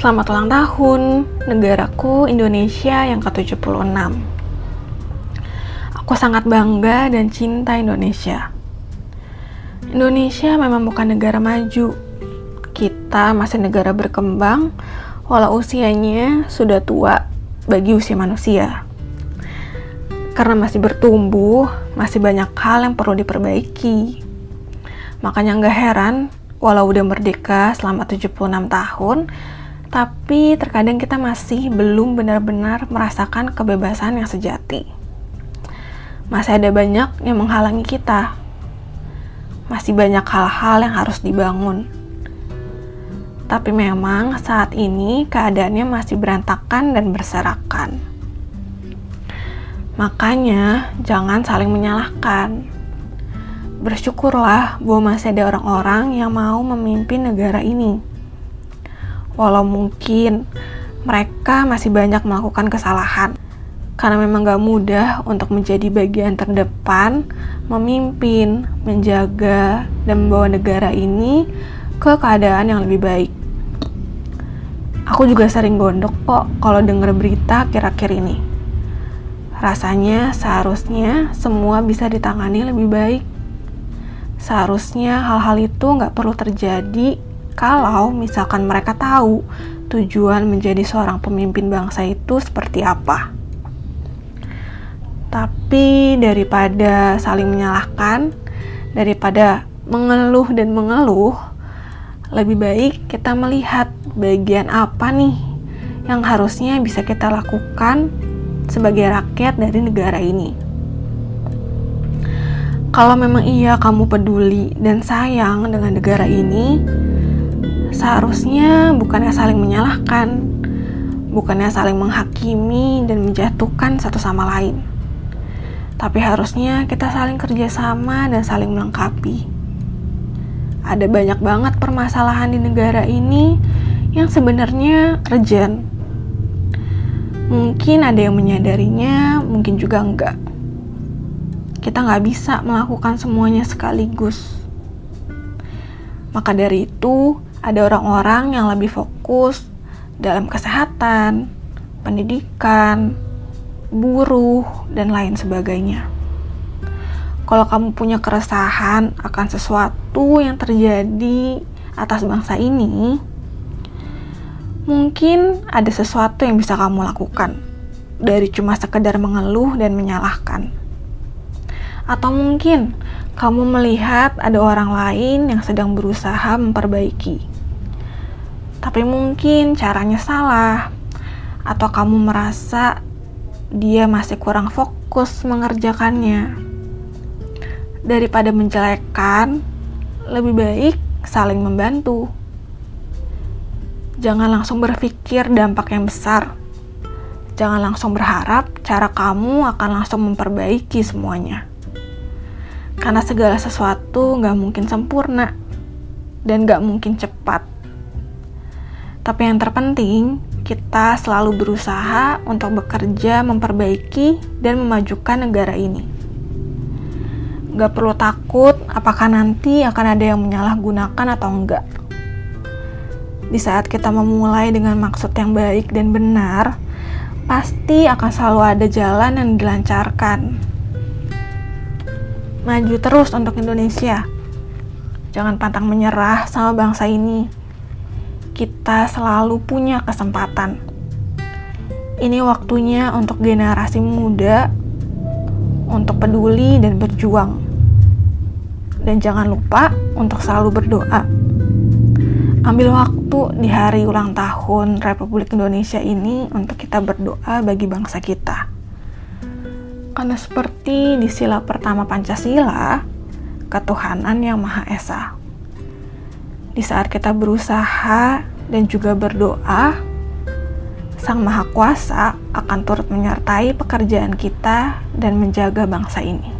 Selamat ulang tahun negaraku Indonesia yang ke-76. Aku sangat bangga dan cinta Indonesia. Indonesia memang bukan negara maju. Kita masih negara berkembang walau usianya sudah tua bagi usia manusia. Karena masih bertumbuh, masih banyak hal yang perlu diperbaiki. Makanya nggak heran, walau udah merdeka selama 76 tahun, tapi terkadang kita masih belum benar-benar merasakan kebebasan yang sejati. Masih ada banyak yang menghalangi kita. Masih banyak hal-hal yang harus dibangun. Tapi memang saat ini keadaannya masih berantakan dan berserakan. Makanya jangan saling menyalahkan. Bersyukurlah bahwa masih ada orang-orang yang mau memimpin negara ini walau mungkin mereka masih banyak melakukan kesalahan. Karena memang gak mudah untuk menjadi bagian terdepan, memimpin, menjaga, dan membawa negara ini ke keadaan yang lebih baik. Aku juga sering gondok kok kalau denger berita kira-kira ini. Rasanya seharusnya semua bisa ditangani lebih baik. Seharusnya hal-hal itu nggak perlu terjadi kalau misalkan mereka tahu tujuan menjadi seorang pemimpin bangsa itu seperti apa. Tapi daripada saling menyalahkan, daripada mengeluh dan mengeluh, lebih baik kita melihat bagian apa nih yang harusnya bisa kita lakukan sebagai rakyat dari negara ini. Kalau memang iya kamu peduli dan sayang dengan negara ini, seharusnya bukannya saling menyalahkan, bukannya saling menghakimi dan menjatuhkan satu sama lain. Tapi harusnya kita saling kerjasama dan saling melengkapi. Ada banyak banget permasalahan di negara ini yang sebenarnya urgent. Mungkin ada yang menyadarinya, mungkin juga enggak. Kita nggak bisa melakukan semuanya sekaligus. Maka dari itu, ada orang-orang yang lebih fokus dalam kesehatan, pendidikan, buruh, dan lain sebagainya. Kalau kamu punya keresahan akan sesuatu yang terjadi atas bangsa ini, mungkin ada sesuatu yang bisa kamu lakukan dari cuma sekedar mengeluh dan menyalahkan. Atau mungkin kamu melihat ada orang lain yang sedang berusaha memperbaiki tapi mungkin caranya salah, atau kamu merasa dia masih kurang fokus mengerjakannya. Daripada menjelekkan, lebih baik saling membantu. Jangan langsung berpikir dampak yang besar. Jangan langsung berharap cara kamu akan langsung memperbaiki semuanya. Karena segala sesuatu nggak mungkin sempurna dan nggak mungkin cepat tapi yang terpenting, kita selalu berusaha untuk bekerja memperbaiki dan memajukan negara ini. Gak perlu takut apakah nanti akan ada yang menyalahgunakan atau enggak. Di saat kita memulai dengan maksud yang baik dan benar, pasti akan selalu ada jalan yang dilancarkan. Maju terus untuk Indonesia. Jangan pantang menyerah sama bangsa ini kita selalu punya kesempatan. Ini waktunya untuk generasi muda untuk peduli dan berjuang. Dan jangan lupa untuk selalu berdoa ambil waktu di hari ulang tahun Republik Indonesia ini untuk kita berdoa bagi bangsa kita. Karena seperti di sila pertama Pancasila, ketuhanan yang Maha Esa. Di saat kita berusaha dan juga berdoa, Sang Maha Kuasa akan turut menyertai pekerjaan kita dan menjaga bangsa ini.